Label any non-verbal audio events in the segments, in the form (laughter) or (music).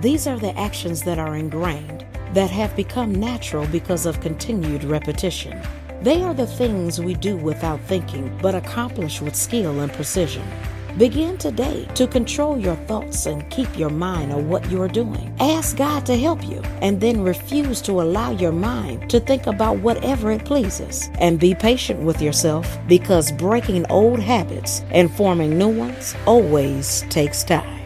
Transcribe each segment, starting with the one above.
These are the actions that are ingrained, that have become natural because of continued repetition. They are the things we do without thinking, but accomplish with skill and precision. Begin today to control your thoughts and keep your mind on what you are doing. Ask God to help you and then refuse to allow your mind to think about whatever it pleases. And be patient with yourself because breaking old habits and forming new ones always takes time.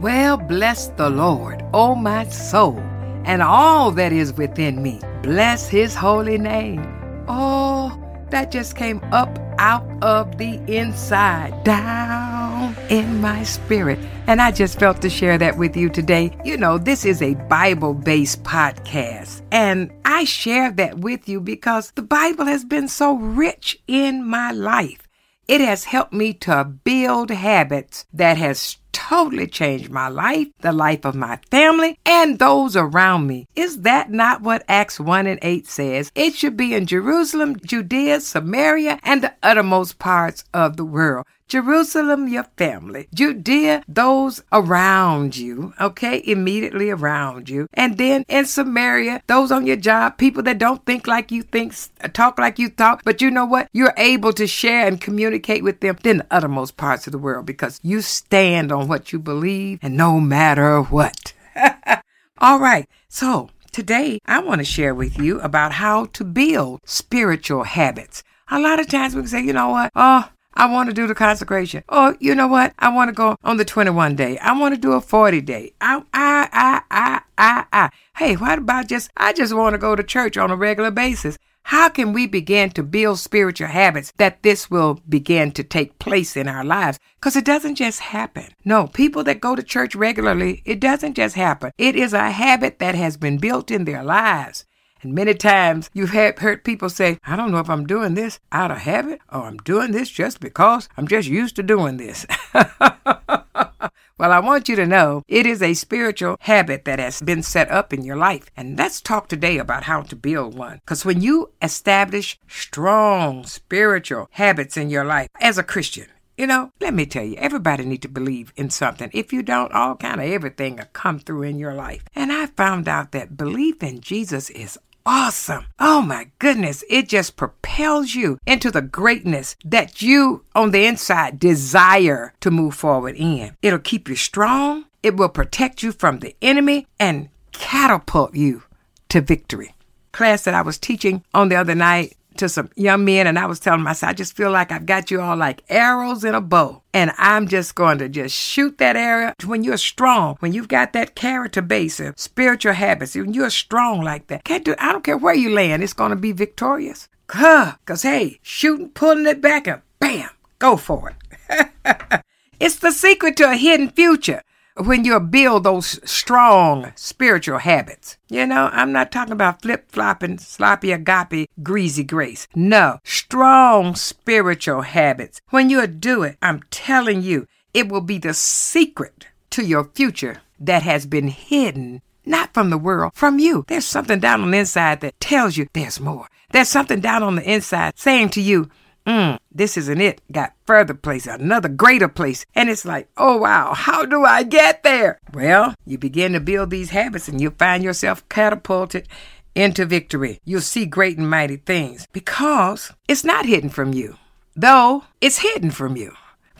Well, bless the Lord, O my soul, and all that is within me. Bless his holy name. Oh, that just came up out of the inside, down in my spirit. And I just felt to share that with you today. You know, this is a Bible based podcast. And I share that with you because the Bible has been so rich in my life. It has helped me to build habits that has totally changed my life, the life of my family, and those around me. Is that not what Acts 1 and 8 says? It should be in Jerusalem, Judea, Samaria, and the uttermost parts of the world. Jerusalem, your family. Judea, those around you, okay, immediately around you. And then in Samaria, those on your job, people that don't think like you think, talk like you talk, but you know what? You're able to share and communicate with them. Then the uttermost parts of the world because you stand on what you believe and no matter what. (laughs) All right. So today I want to share with you about how to build spiritual habits. A lot of times we can say, you know what? Oh, I want to do the consecration. Or, you know what? I want to go on the 21 day. I want to do a 40 day. I, I, I, I, I, I. Hey, what about just, I just want to go to church on a regular basis. How can we begin to build spiritual habits that this will begin to take place in our lives? Because it doesn't just happen. No, people that go to church regularly, it doesn't just happen. It is a habit that has been built in their lives. And many times you've heard people say, I don't know if I'm doing this out of habit or I'm doing this just because I'm just used to doing this. (laughs) well, I want you to know it is a spiritual habit that has been set up in your life. And let's talk today about how to build one. Because when you establish strong spiritual habits in your life as a Christian, you know, let me tell you, everybody need to believe in something. If you don't, all kind of everything will come through in your life. And I found out that belief in Jesus is awesome. Oh my goodness. It just propels you into the greatness that you on the inside desire to move forward in. It'll keep you strong. It will protect you from the enemy and catapult you to victory. Class that I was teaching on the other night, to some young men and I was telling them, I just feel like I've got you all like arrows in a bow. And I'm just going to just shoot that arrow. When you're strong, when you've got that character base of spiritual habits, when you're strong like that, can't do, I don't care where you land, it's to be victorious. Because, hey, shooting, pulling it back, and bam, go for it. (laughs) it's the secret to a hidden future when you build those strong spiritual habits. You know, I'm not talking about flip flopping, sloppy agape, greasy grace. No, strong spiritual habits. When you do it, I'm telling you, it will be the secret to your future that has been hidden not from the world, from you. There's something down on the inside that tells you there's more. There's something down on the inside saying to you, mm, this isn't it. Got further place, another greater place. And it's like, oh wow, how do I get there? Well, you begin to build these habits and you find yourself catapulted into victory. You'll see great and mighty things because it's not hidden from you, though it's hidden from you.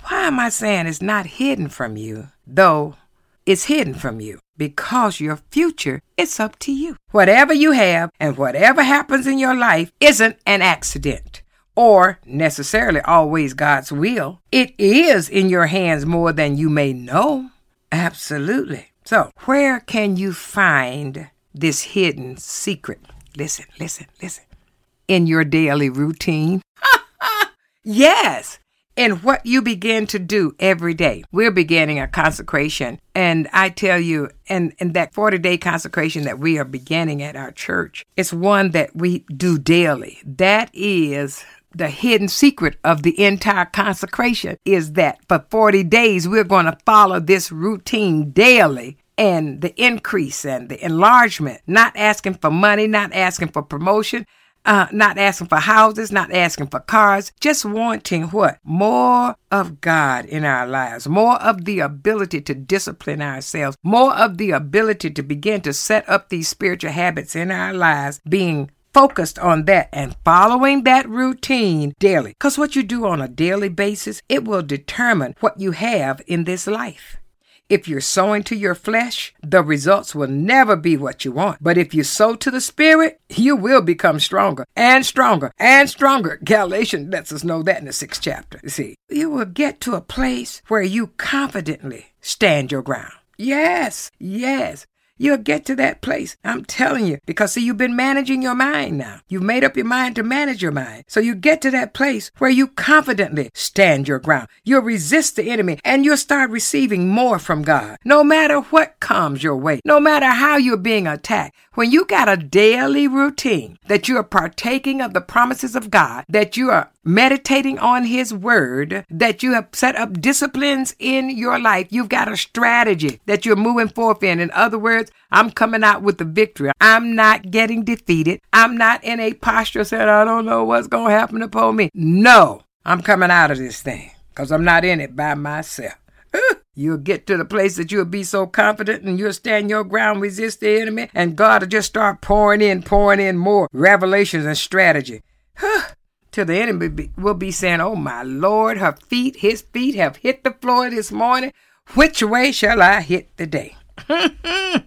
Why am I saying it's not hidden from you, though it's hidden from you? Because your future is up to you. Whatever you have and whatever happens in your life isn't an accident or necessarily always God's will. It is in your hands more than you may know. Absolutely. So, where can you find this hidden secret? Listen, listen, listen. In your daily routine. (laughs) yes, in what you begin to do every day. We're beginning a consecration. And I tell you, and, and that 40 day consecration that we are beginning at our church, it's one that we do daily. That is the hidden secret of the entire consecration is that for 40 days we're going to follow this routine daily and the increase and the enlargement, not asking for money, not asking for promotion. uh, not asking for houses, not asking for cars, just wanting what? More of God in our lives, more of the ability to discipline ourselves, more of the ability to begin to set up these spiritual habits in our lives, being focused on that and following that routine daily. Because what you do on a daily basis, it will determine what you have in this life. If you're sowing to your flesh, the results will never be what you want. But if you sow to the spirit, you will become stronger and stronger and stronger. (laughs) Galatians lets us know that in the sixth chapter. See, you will get to a place where you confidently stand your ground. Yes, yes. You'll get to that place. I'm telling you. Because see, you've been managing your mind now. You've made up your mind to manage your mind. So you get to that place where you confidently stand your ground. You'll resist the enemy and you'll start receiving more from God. No matter what comes your way, no matter how you're being attacked, when you got a daily routine that you are partaking of the promises of God, that you are meditating on His Word, that you have set up disciplines in your life, you've got a strategy that you're moving forth in. In other words, I'm coming out with the victory. I'm not getting defeated. I'm not in a posture saying, I don't know what's going to happen upon me. No, I'm coming out of this thing because I'm not in it by myself. You'll get to the place that you'll be so confident and you'll stand your ground, resist the enemy, and God will just start pouring in, pouring in more revelations and strategy. Till the enemy will be saying, Oh my Lord, her feet, his feet have hit the floor this morning. Which way shall I hit today? (laughs)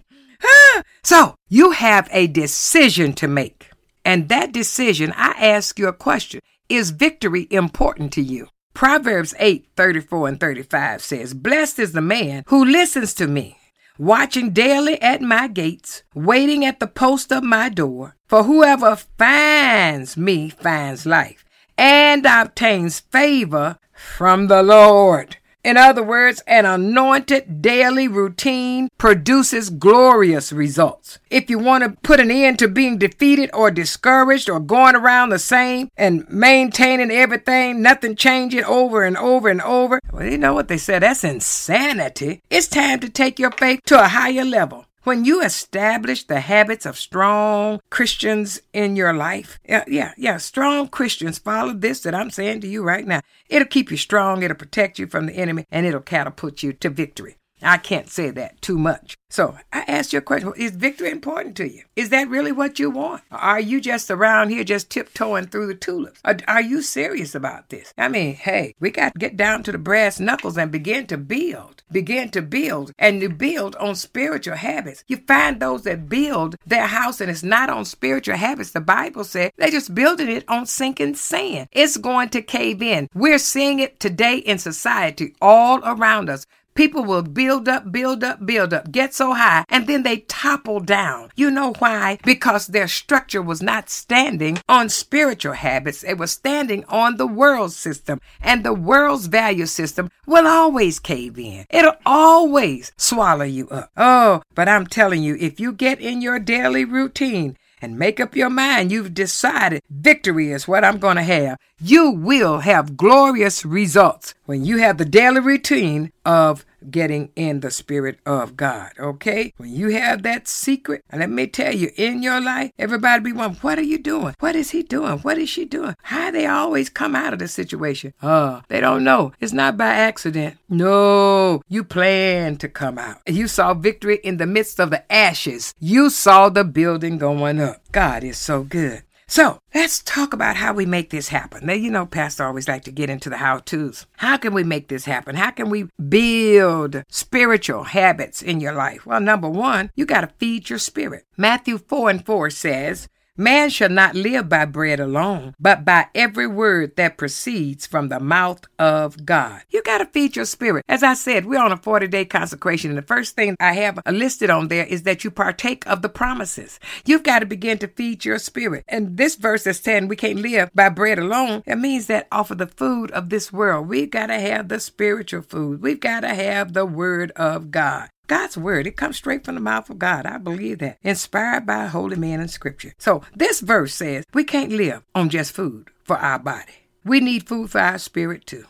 so you have a decision to make. And that decision, I ask you a question Is victory important to you? Proverbs 8 34 and 35 says, Blessed is the man who listens to me, watching daily at my gates, waiting at the post of my door. For whoever finds me finds life and obtains favor from the Lord. In other words, an anointed daily routine produces glorious results. If you want to put an end to being defeated or discouraged or going around the same and maintaining everything, nothing changing over and over and over, well, you know what they said? That's insanity. It's time to take your faith to a higher level. When you establish the habits of strong Christians in your life, yeah, yeah, yeah, strong Christians follow this that I'm saying to you right now. It'll keep you strong, it'll protect you from the enemy, and it'll catapult you to victory. I can't say that too much. So I ask you a question Is victory important to you? Is that really what you want? Are you just around here just tiptoeing through the tulips? Are you serious about this? I mean, hey, we got to get down to the brass knuckles and begin to build. Begin to build and to build on spiritual habits. You find those that build their house and it's not on spiritual habits. The Bible said they're just building it on sinking sand. It's going to cave in. We're seeing it today in society all around us. People will build up, build up, build up, get so high, and then they topple down. You know why? Because their structure was not standing on spiritual habits. It was standing on the world system. And the world's value system will always cave in. It'll always swallow you up. Oh, but I'm telling you, if you get in your daily routine and make up your mind. You've decided victory is what I'm going to have, you will have glorious results when you have the daily routine of getting in the Spirit of God. Okay? When you have that secret, let me tell you, in your life, everybody be wondering, what are you doing? What is he doing? What is she doing? How they always come out of the situation? Uh, they don't know. It's not by accident. No, you plan to come out. You saw victory in the midst of the ashes. You saw the building going up. God is so good. So let's talk about how we make this happen. Now, you know, Pastor always like to get into the how to's. How can we make this happen? How can we build spiritual habits in your life? Well, number one, you got to feed your spirit. Matthew 4 and 4 says, Man shall not live by bread alone, but by every word that proceeds from the mouth of God. You got to feed your spirit. As I said, we're on a 40 day consecration, and the first thing I have listed on there is that you partake of the promises. You've got to begin to feed your spirit. And this verse is saying we can't live by bread alone. It means that off of the food of this world, we've got to have the spiritual food. We've got to have the word of God. God's word. It comes straight from the mouth of God. I believe that. Inspired by a holy man in scripture. So this verse says we can't live on just food for our body. We need food for our spirit too.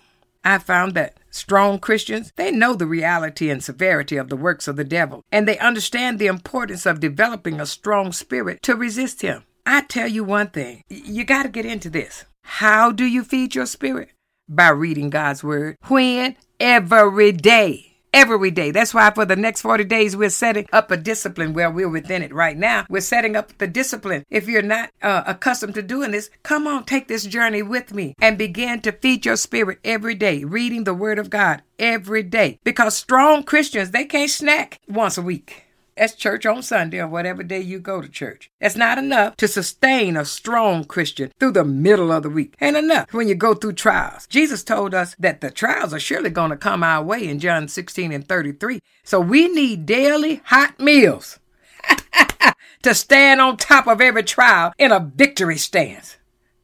I found that strong Christians, they know the reality and severity of the works of the devil, and they understand the importance of developing a strong spirit to resist him. I tell you one thing you got to get into this. How do you feed your spirit? By reading God's word. When? Every day every day. That's why for the next 40 days, we're setting up a discipline where we're within it right now. We're setting up the discipline. If you're not uh, accustomed to doing this, come on, take this journey with me and begin to feed your spirit every day, reading the word of God every day. Because strong Christians, they can't snack once a week. That's church on Sunday or whatever day you go to church. That's not enough to sustain a strong Christian through the middle of the week. Ain't enough when you go through trials. Jesus told us that the trials are surely going to come our way in John 16 and 33. So we need daily hot meals (laughs) to stand on top of every trial in a victory stance.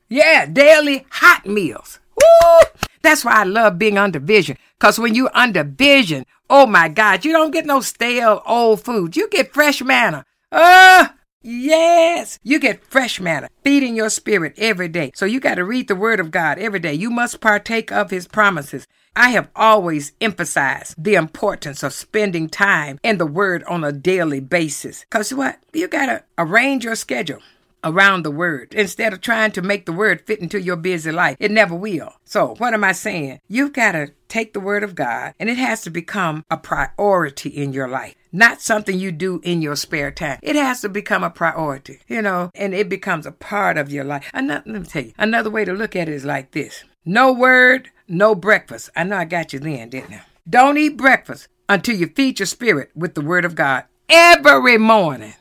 Yeah, daily hot meals. Woo! That's why I love being under vision. Because when you under vision, oh my God, you don't get no stale old food. You get fresh manna. Uh, yes, you get fresh manna, feeding your spirit every day. So you got to read the word of God every day. You must partake of his promises. I have always emphasized the importance of spending time in the word on a daily basis. Because what? You got to arrange your schedule around the word instead of trying to make the word fit into your busy life. It never will. So, what am I saying? You've got to take the word of God and it has to become a priority in your life. Not something you do in your spare time. It has to become a priority, you know, and it becomes a part of your life. Another, let me tell you, another way to look at it is like this no word, no breakfast. I know I got you then, didn't I? Don't eat breakfast until you feed your spirit with the word of God every morning.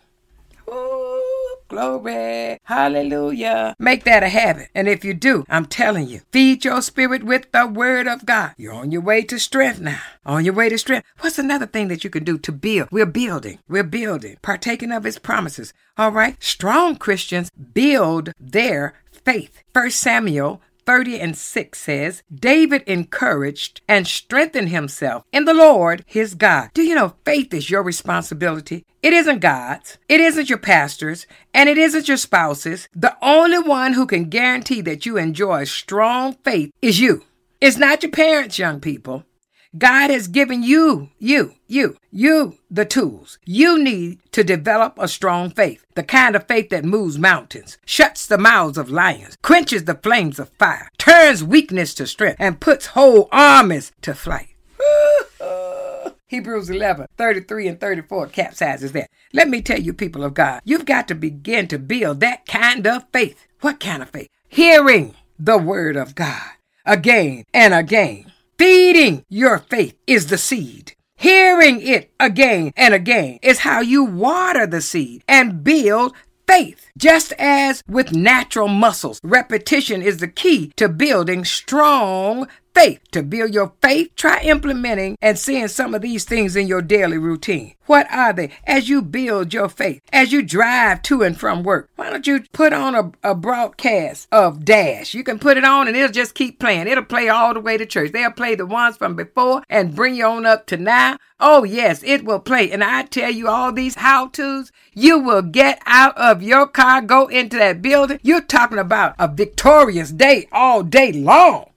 Glory. Hallelujah. Make that a habit. And if you do, I'm telling you, feed your spirit with the word of God. You're on your way to strength now. On your way to strength. What's another thing that you can do to build? We're building. We're building. Partaking of his promises. All right. Strong Christians build their faith. First Samuel 30 and 6 says, David encouraged and strengthened himself in the Lord his God. Do you know faith is your responsibility? It isn't God's, it isn't your pastor's, and it isn't your spouse's. The only one who can guarantee that you enjoy strong faith is you. It's not your parents, young people. God has given you, you, you, you the tools you need to develop a strong faith, the kind of faith that moves mountains, shuts the mouths of lions, quenches the flames of fire, turns weakness to strength, and puts whole armies to flight. (laughs) Hebrews 11, 33 and 34 capsizes that. Let me tell you, people of God, you've got to begin to build that kind of faith. What kind of faith? Hearing the word of God again and again Feeding your faith is the seed. Hearing it again and again is how you water the seed and build faith. Just as with natural muscles, repetition is the key to building strong faith. To build your faith, try implementing and seeing some of these things in your daily routine. What are they? As you build your faith, as you drive to and from work, why don't you put on a, a broadcast of Dash? You can put it on and it'll just keep playing. It'll play all the way to church. They'll play the ones from before and bring you on up to now. Oh, yes, it will play. And I tell you, all these how to's, you will get out of your car, go into that building. You're talking about a victorious day all day long.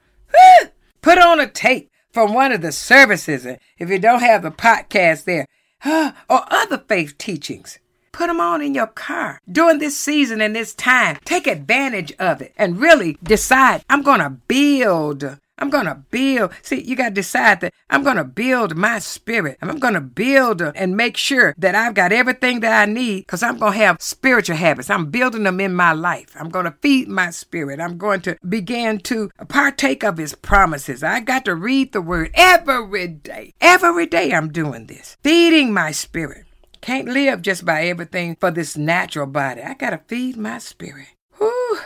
Put on a tape from one of the services if you don't have the podcast there, or other faith teachings. Put them on in your car during this season and this time. Take advantage of it and really decide I'm going to build I'm going to build. See, you got to decide that I'm going to build my spirit. I'm going to build and make sure that I've got everything that I need because I'm going to have spiritual habits. I'm building them in my life. I'm going to feed my spirit. I'm going to begin to partake of his promises. I got to read the word every day. Every day I'm doing this, feeding my spirit. Can't live just by everything for this natural body. I got to feed my spirit. Whew.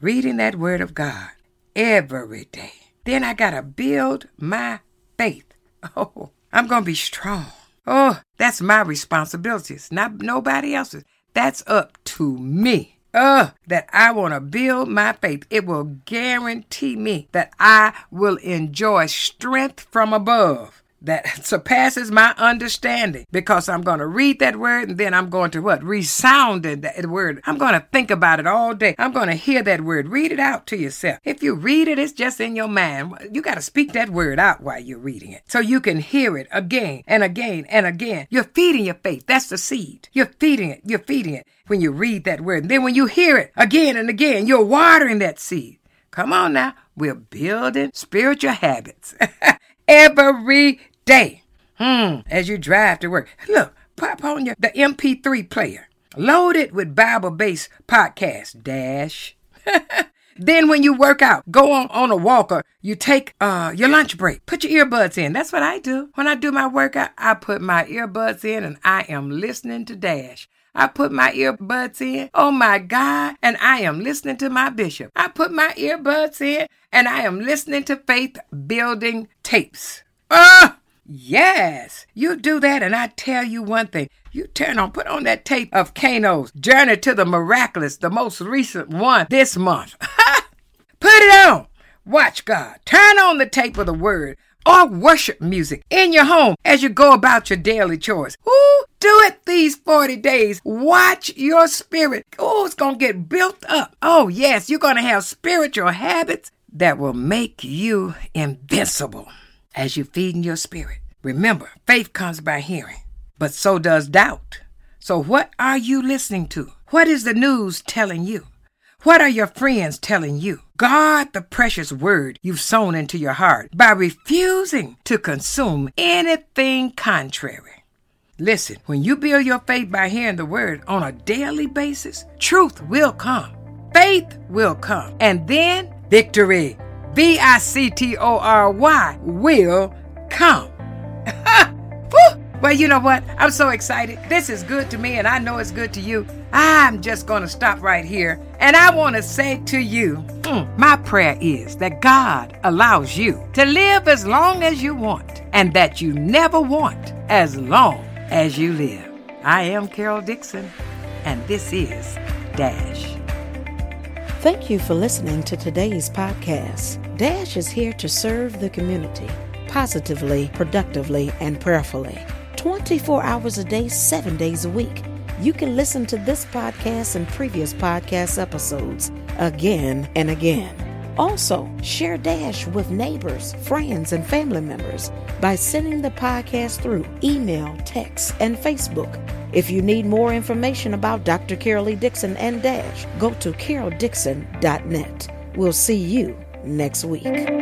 Reading that word of God every day. Then I got to build my faith. (laughs) Oh, I'm to be strong. Oh, that's my responsibility. It's not nobody else's. That's up to me. Uh, that I want to build my faith. It will guarantee me that I will enjoy strength from above. That (laughs) surpasses my understanding because I'm going to read that word and then I'm going to what? Resound that word. I'm going to think about it all day. I'm going to hear that word. Read it out to yourself. If you read it, it's just in your mind. You got to speak that word out while you're reading it so you can hear it again and again and again. You're feeding your faith. That's the seed. You're feeding it. You're feeding it when you read that word. And then when you hear it again and again, you're watering that seed. Come on now. We're building spiritual habits (laughs) every day. Hmm. As you drive to work. Look, pop on your the MP3 player. Load it with Bible-based podcast dash. (laughs) then when you work out, go on, on a walker, you take uh, your lunch break. Put your earbuds in. That's what I do. When I do my workout, I put my earbuds in and I am listening to Dash. I put my earbuds in. Oh my God. And I am listening to my bishop. I put my earbuds in and I am listening to faith building tapes. Ah! Yes, you do that, and I tell you one thing. You turn on, put on that tape of Kano's Journey to the Miraculous, the most recent one this month. (laughs) put it on. Watch God. Turn on the tape of the Word or worship music in your home as you go about your daily chores. Ooh, do it these 40 days. Watch your spirit. Oh, it's going to get built up. Oh, yes, you're going to have spiritual habits that will make you invincible as you feed in your spirit. Remember, faith comes by hearing, but so does doubt. So, what are you listening to? What is the news telling you? What are your friends telling you? Guard the precious word you've sown into your heart by refusing to consume anything contrary. Listen, when you build your faith by hearing the word on a daily basis, truth will come, faith will come, and then victory V I C T O R Y will come. (laughs) well, you know what? I'm so excited. This is good to me, and I know it's good to you. I'm just going to stop right here. And I want to say to you mm, my prayer is that God allows you to live as long as you want, and that you never want as long as you live. I am Carol Dixon, and this is Dash. Thank you for listening to today's podcast. Dash is here to serve the community positively, productively, and prayerfully. 24 hours a day, 7 days a week. You can listen to this podcast and previous podcast episodes again and again. Also, share Dash with neighbors, friends, and family members by sending the podcast through email, text, and Facebook. If you need more information about Dr. Carol. Dixon and Dash, go to caroldixon.net. We'll see you next week.